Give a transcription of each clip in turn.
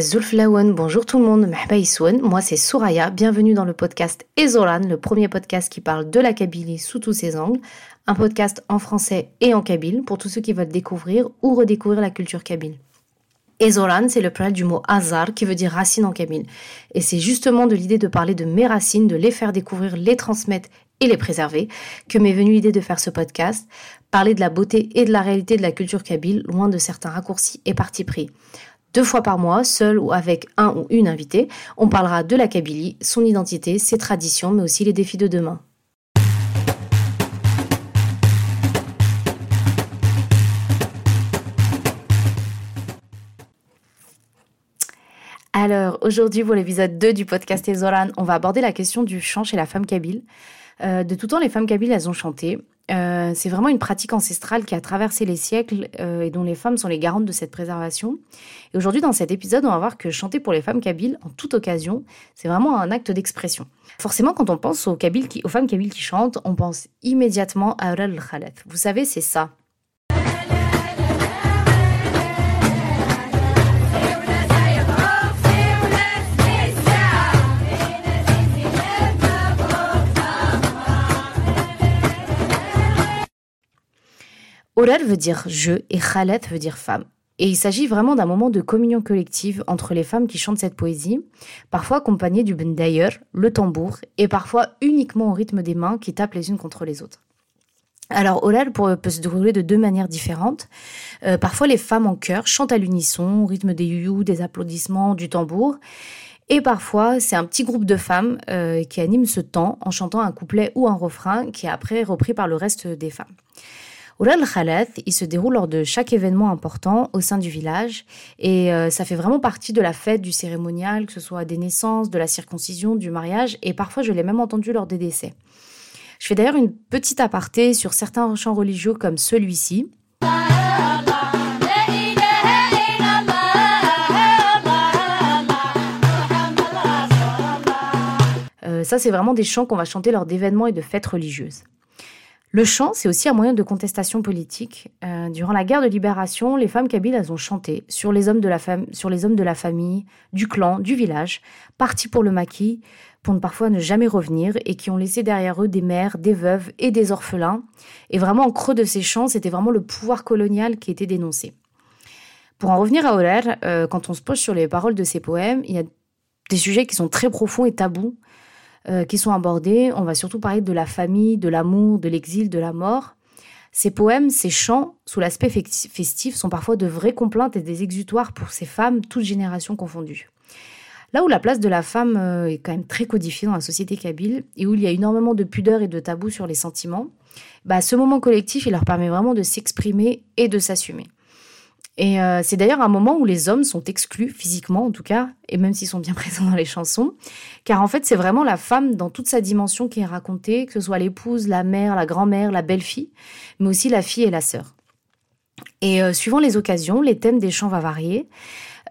Zulflawen, bonjour tout le monde, moi c'est Souraya, bienvenue dans le podcast Ezolan, le premier podcast qui parle de la Kabylie sous tous ses angles, un podcast en français et en kabyle pour tous ceux qui veulent découvrir ou redécouvrir la culture kabyle. Ezolan, c'est le pluriel du mot Azar qui veut dire racine en kabyle. Et c'est justement de l'idée de parler de mes racines, de les faire découvrir, les transmettre et les préserver que m'est venue l'idée de faire ce podcast, parler de la beauté et de la réalité de la culture kabyle, loin de certains raccourcis et partis pris. Deux fois par mois, seul ou avec un ou une invitée, on parlera de la Kabylie, son identité, ses traditions, mais aussi les défis de demain. Alors, aujourd'hui, pour l'épisode 2 du podcast Ezoran, on va aborder la question du chant chez la femme kabyle. Euh, de tout temps, les femmes kabyles, elles ont chanté. Euh, c'est vraiment une pratique ancestrale qui a traversé les siècles euh, et dont les femmes sont les garantes de cette préservation. Et aujourd'hui, dans cet épisode, on va voir que chanter pour les femmes kabyles, en toute occasion, c'est vraiment un acte d'expression. Forcément, quand on pense aux, aux femmes kabyles qui chantent, on pense immédiatement à Aral al Vous savez, c'est ça. Oral veut dire je et Khalet veut dire femme. Et il s'agit vraiment d'un moment de communion collective entre les femmes qui chantent cette poésie, parfois accompagnées du bendayer, le tambour, et parfois uniquement au rythme des mains qui tapent les unes contre les autres. Alors, Olal peut se dérouler de deux manières différentes. Euh, parfois, les femmes en chœur chantent à l'unisson, au rythme des youyou, des applaudissements, du tambour. Et parfois, c'est un petit groupe de femmes euh, qui animent ce temps en chantant un couplet ou un refrain qui est après repris par le reste des femmes. Oral Khalat, il se déroule lors de chaque événement important au sein du village et euh, ça fait vraiment partie de la fête, du cérémonial, que ce soit des naissances, de la circoncision, du mariage et parfois je l'ai même entendu lors des décès. Je fais d'ailleurs une petite aparté sur certains chants religieux comme celui-ci. Euh, ça, c'est vraiment des chants qu'on va chanter lors d'événements et de fêtes religieuses. Le chant, c'est aussi un moyen de contestation politique. Euh, durant la guerre de libération, les femmes kabyles, elles ont chanté sur les, hommes de la famille, du clan, du village, partis pour le maquis, pour parfois ne jamais revenir, et qui ont laissé derrière eux des mères, des veuves et des orphelins. Et vraiment, en creux de ces chants, c'était vraiment le pouvoir colonial qui était dénoncé. Pour en revenir à Oler, euh, quand on se pose sur les paroles de ces poèmes, il y a des sujets qui sont très profonds et tabous, euh, qui sont abordés. On va surtout parler de la famille, de l'amour, de l'exil, de la mort. Ces poèmes, ces chants, sous l'aspect festif, sont parfois de vraies complaintes et des exutoires pour ces femmes, toutes générations confondues. Là où la place de la femme euh, est quand même très codifiée dans la société kabyle et où il y a énormément de pudeur et de tabous sur les sentiments, bah, ce moment collectif, il leur permet vraiment de s'exprimer et de s'assumer. Et euh, c'est d'ailleurs un moment où les hommes sont exclus, physiquement en tout cas, et même s'ils sont bien présents dans les chansons, car en fait c'est vraiment la femme dans toute sa dimension qui est racontée, que ce soit l'épouse, la mère, la grand-mère, la belle-fille, mais aussi la fille et la sœur. Et euh, suivant les occasions, les thèmes des chants vont varier.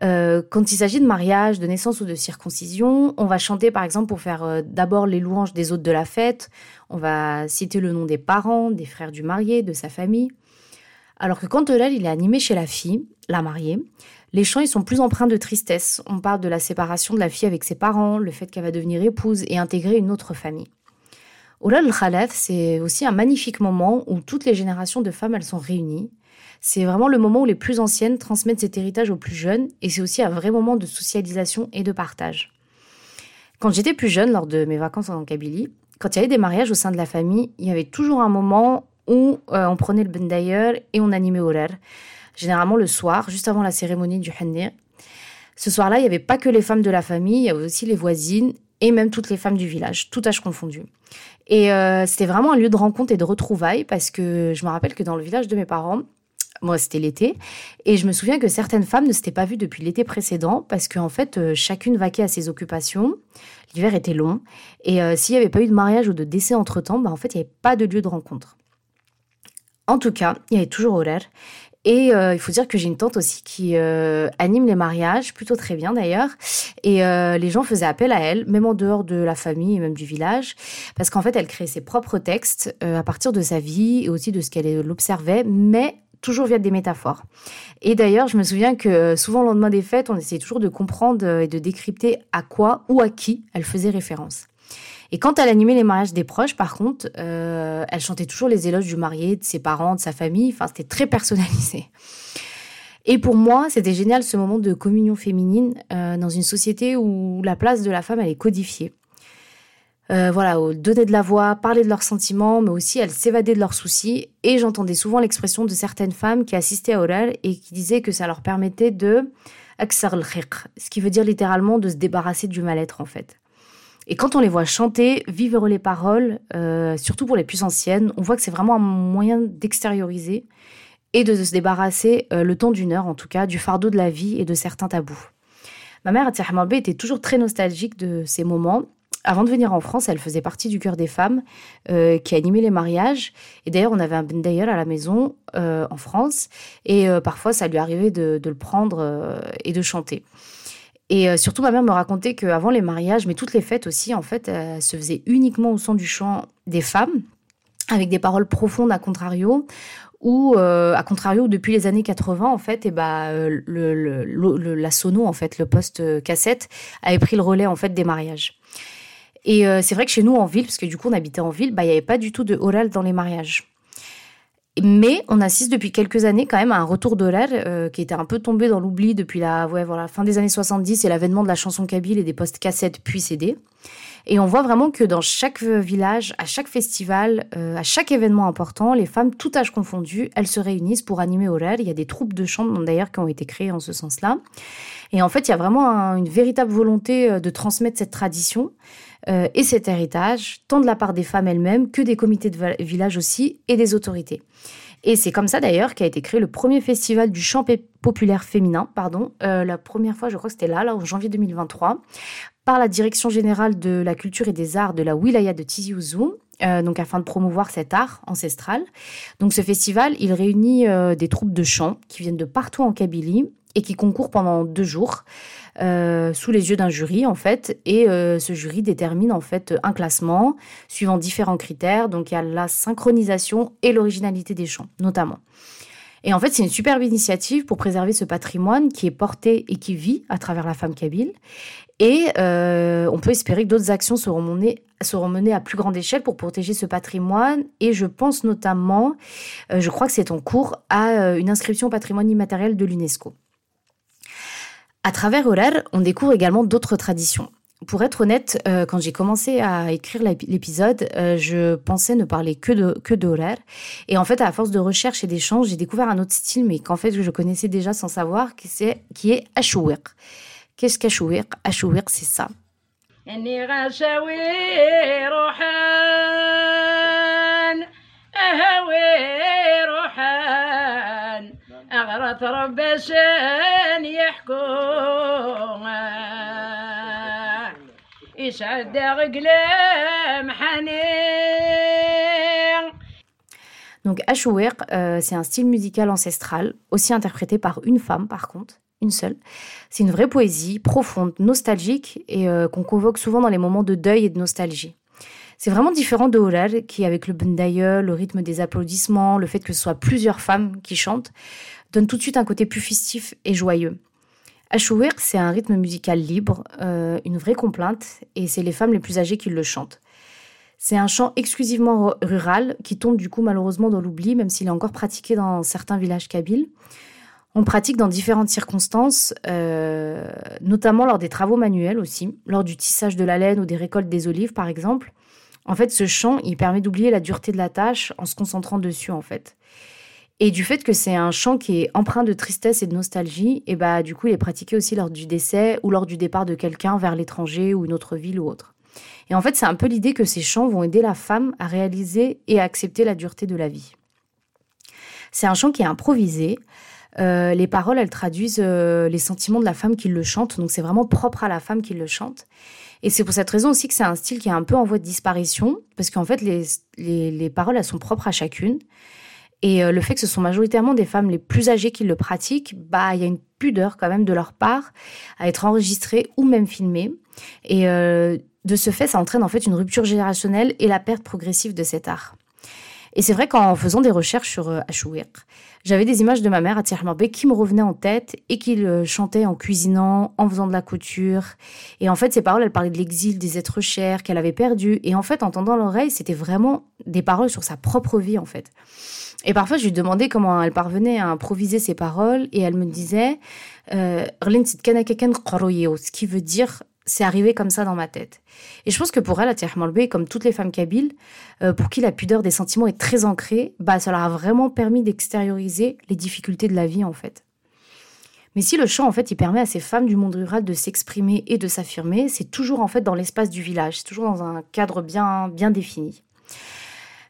Euh, quand il s'agit de mariage, de naissance ou de circoncision, on va chanter par exemple pour faire d'abord les louanges des hôtes de la fête, on va citer le nom des parents, des frères du marié, de sa famille. Alors que quand Eulal, il est animé chez la fille, la mariée, les chants ils sont plus empreints de tristesse. On parle de la séparation de la fille avec ses parents, le fait qu'elle va devenir épouse et intégrer une autre famille. Oulal al c'est aussi un magnifique moment où toutes les générations de femmes elles sont réunies. C'est vraiment le moment où les plus anciennes transmettent cet héritage aux plus jeunes et c'est aussi un vrai moment de socialisation et de partage. Quand j'étais plus jeune, lors de mes vacances en Kabylie, quand il y avait des mariages au sein de la famille, il y avait toujours un moment où euh, on prenait le bendayer et on animait Orer, généralement le soir, juste avant la cérémonie du Hannir. Ce soir-là, il n'y avait pas que les femmes de la famille, il y avait aussi les voisines et même toutes les femmes du village, tout âge confondu. Et euh, c'était vraiment un lieu de rencontre et de retrouvailles parce que je me rappelle que dans le village de mes parents, moi c'était l'été, et je me souviens que certaines femmes ne s'étaient pas vues depuis l'été précédent parce qu'en fait euh, chacune vaquait à ses occupations. L'hiver était long et s'il n'y avait pas eu de mariage ou de décès entre temps, bah, en fait il n'y avait pas de lieu de rencontre. En tout cas, il y avait toujours horaire. Et euh, il faut dire que j'ai une tante aussi qui euh, anime les mariages, plutôt très bien d'ailleurs. Et euh, les gens faisaient appel à elle, même en dehors de la famille et même du village, parce qu'en fait, elle créait ses propres textes à partir de sa vie et aussi de ce qu'elle observait, mais toujours via des métaphores. Et d'ailleurs, je me souviens que souvent le lendemain des fêtes, on essayait toujours de comprendre et de décrypter à quoi ou à qui elle faisait référence. Et quand elle animait les mariages des proches, par contre, euh, elle chantait toujours les éloges du marié, de ses parents, de sa famille. Enfin, c'était très personnalisé. Et pour moi, c'était génial ce moment de communion féminine euh, dans une société où la place de la femme, elle est codifiée. Euh, voilà, donner de la voix, parler de leurs sentiments, mais aussi elles s'évader de leurs soucis. Et j'entendais souvent l'expression de certaines femmes qui assistaient à Oral et qui disaient que ça leur permettait de ce qui veut dire littéralement de se débarrasser du mal-être en fait. Et quand on les voit chanter, vivre les paroles, euh, surtout pour les plus anciennes, on voit que c'est vraiment un moyen d'extérioriser et de se débarrasser, euh, le temps d'une heure en tout cas, du fardeau de la vie et de certains tabous. Ma mère, Atia était toujours très nostalgique de ces moments. Avant de venir en France, elle faisait partie du cœur des femmes euh, qui animait les mariages. Et d'ailleurs, on avait un bendayer à la maison en France. Et parfois, ça lui arrivait de le prendre et de chanter. Et euh, surtout, ma mère me racontait qu'avant les mariages, mais toutes les fêtes aussi, en fait, euh, se faisaient uniquement au son du chant des femmes, avec des paroles profondes à contrario, ou euh, à contrario, depuis les années 80, en fait, et bah, le, la sono, en fait, le poste cassette, avait pris le relais en fait des mariages. Et c'est vrai que chez nous en ville, parce que du coup on habitait en ville, bah il n'y avait pas du tout de oral dans les mariages. Mais on assiste depuis quelques années quand même à un retour d'horaire euh, qui était un peu tombé dans l'oubli depuis la, fin des années 70 et l'avènement de la chanson kabyle et des postes cassettes puis CD. Et on voit vraiment que dans chaque village, à chaque festival, euh, à chaque événement important, les femmes, tout âge confondu, elles se réunissent pour animer horaire. Il y a des troupes de chant d'ailleurs qui ont été créées en ce sens-là. Et en fait, il y a vraiment une véritable volonté euh, de transmettre cette tradition. Euh, et cet héritage, tant de la part des femmes elles-mêmes que des comités de village aussi et des autorités. Et c'est comme ça d'ailleurs qu'a été créé le premier festival du chant populaire féminin, pardon, euh, la première fois, je crois que c'était là, là, en janvier 2023, par la Direction générale de la culture et des arts de la wilaya de Tizi Ouzou, euh, donc afin de promouvoir cet art ancestral. Donc ce festival, il réunit des troupes de chant qui viennent de partout en Kabylie et qui concourent pendant deux jours. Euh, sous les yeux d'un jury en fait et euh, ce jury détermine en fait un classement suivant différents critères donc il y a la synchronisation et l'originalité des chants notamment et en fait c'est une superbe initiative pour préserver ce patrimoine qui est porté et qui vit à travers la femme kabyle et euh, on peut espérer que d'autres actions seront menées, seront menées à plus grande échelle pour protéger ce patrimoine. Et je pense notamment, je crois que c'est en cours, à une inscription au patrimoine immatériel de l'UNESCO. À travers Horaire, on découvre également d'autres traditions. Pour être honnête, euh, quand j'ai commencé à écrire l'épisode, euh, je pensais ne parler que de que Et en fait, à force de recherche et d'échanges, j'ai découvert un autre style, mais qu'en fait je connaissais déjà sans savoir, qui, c'est, qui est Ashouir. Qu'est-ce qu'Ashouir Ashouir, c'est ça. Donc Ashouer, euh, c'est un style musical ancestral, aussi interprété par une femme par contre, une seule. C'est une vraie poésie, profonde, nostalgique, et euh, qu'on convoque souvent dans les moments de deuil et de nostalgie. C'est vraiment différent de Oral, qui avec le bendaye, le rythme des applaudissements, le fait que ce soit plusieurs femmes qui chantent, donne tout de suite un côté plus festif et joyeux. Ashouir, c'est un rythme musical libre, euh, une vraie complainte, et c'est les femmes les plus âgées qui le chantent. C'est un chant exclusivement rural qui tombe du coup malheureusement dans l'oubli, même s'il est encore pratiqué dans certains villages kabyles. On pratique dans différentes circonstances, euh, notamment lors des travaux manuels aussi, lors du tissage de la laine ou des récoltes des olives par exemple. En fait, ce chant, il permet d'oublier la dureté de la tâche en se concentrant dessus en fait. Et du fait que c'est un chant qui est empreint de tristesse et de nostalgie, et bah du coup il est pratiqué aussi lors du décès ou lors du départ de quelqu'un vers l'étranger ou une autre ville ou autre. Et en fait c'est un peu l'idée que ces chants vont aider la femme à réaliser et à accepter la dureté de la vie. C'est un chant qui est improvisé. Euh, les paroles, elles traduisent euh, les sentiments de la femme qui le chante, donc c'est vraiment propre à la femme qui le chante. Et c'est pour cette raison aussi que c'est un style qui est un peu en voie de disparition, parce qu'en fait les, les, les paroles, elles sont propres à chacune. Et euh, le fait que ce sont majoritairement des femmes les plus âgées qui le pratiquent, bah il y a une pudeur quand même de leur part à être enregistrées ou même filmées. Et de ce fait, ça entraîne en fait une rupture générationnelle et la perte progressive de cet art. Et c'est vrai qu'en faisant des recherches sur euh, j'avais des images de ma mère à Tiermarbé qui me revenaient en tête et qu'il euh, chantait en cuisinant, en faisant de la couture. Et en fait, ces paroles, elles parlaient de l'exil, des êtres chers qu'elle avait perdus. Et en fait, en tendant l'oreille, c'était vraiment des paroles sur sa propre vie, en fait. Et parfois, je lui demandais comment elle parvenait à improviser ses paroles et elle me disait euh, ce qui veut dire c'est arrivé comme ça dans ma tête. Et je pense que pour elle, Atia Malbé, comme toutes les femmes kabyles, euh, pour qui la pudeur des sentiments est très ancrée, bah, ça leur a vraiment permis d'extérioriser les difficultés de la vie, en fait. Mais si le chant, en fait, il permet à ces femmes du monde rural de s'exprimer et de s'affirmer, c'est toujours, en fait, dans l'espace du village, c'est toujours dans un cadre bien, bien défini.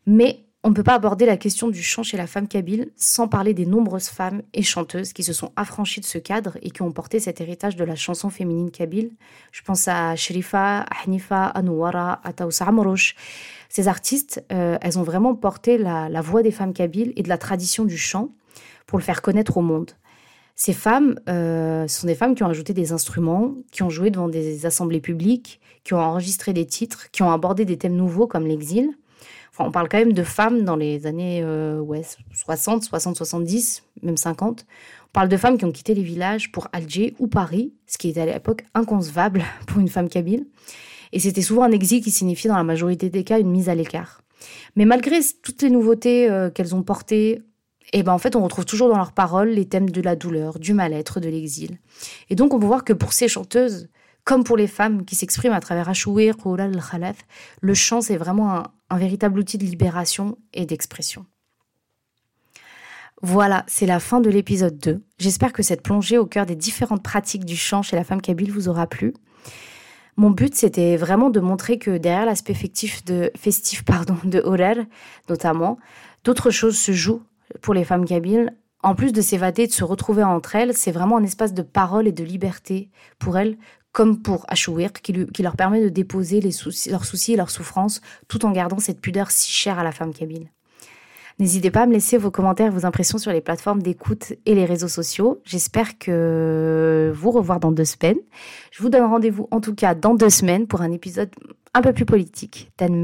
Mais on ne peut pas aborder la question du chant chez la femme kabyle sans parler des nombreuses femmes et chanteuses qui se sont affranchies de ce cadre et qui ont porté cet héritage de la chanson féminine kabyle. Je pense à Sherifa, à Hanifa, à Nouara. Ces artistes, euh, elles ont vraiment porté la, voix des femmes kabyles et de la tradition du chant pour le faire connaître au monde. Ces femmes euh, sont des femmes qui ont ajouté des instruments, qui ont joué devant des assemblées publiques, qui ont enregistré des titres, qui ont abordé des thèmes nouveaux comme l'exil on parle quand même de femmes dans les années euh, ouais, 60, 60, 70, même 50. On parle de femmes qui ont quitté les villages pour Alger ou Paris, ce qui était à l'époque inconcevable pour une femme kabyle. Et c'était souvent un exil qui signifiait dans la majorité des cas une mise à l'écart. Mais malgré toutes les nouveautés euh, qu'elles ont portées, et eh ben en fait, on retrouve toujours dans leurs paroles les thèmes de la douleur, du mal-être, de l'exil. Et donc, on peut voir que pour ces chanteuses, comme pour les femmes qui s'expriment à travers Ashouir ou al le chant, c'est vraiment un, véritable outil de libération et d'expression. Voilà, c'est la fin de l'épisode 2. J'espère que cette plongée au cœur des différentes pratiques du chant chez la femme kabyle vous aura plu. Mon but, c'était vraiment de montrer que derrière l'aspect festif de, festif, pardon, de notamment, d'autres choses se jouent pour les femmes kabyles. En plus de s'évader, de se retrouver entre elles, c'est vraiment un espace de parole et de liberté pour elles comme pour Ashouir, qui, leur permet de déposer leurs soucis et leurs souffrances tout en gardant cette pudeur si chère à la femme kabyle. N'hésitez pas à me laisser vos commentaires, vos impressions sur les plateformes d'écoute et les réseaux sociaux. J'espère que vous revoir dans deux semaines. Je vous donne rendez-vous en tout cas dans deux semaines pour un épisode un peu plus politique. Dan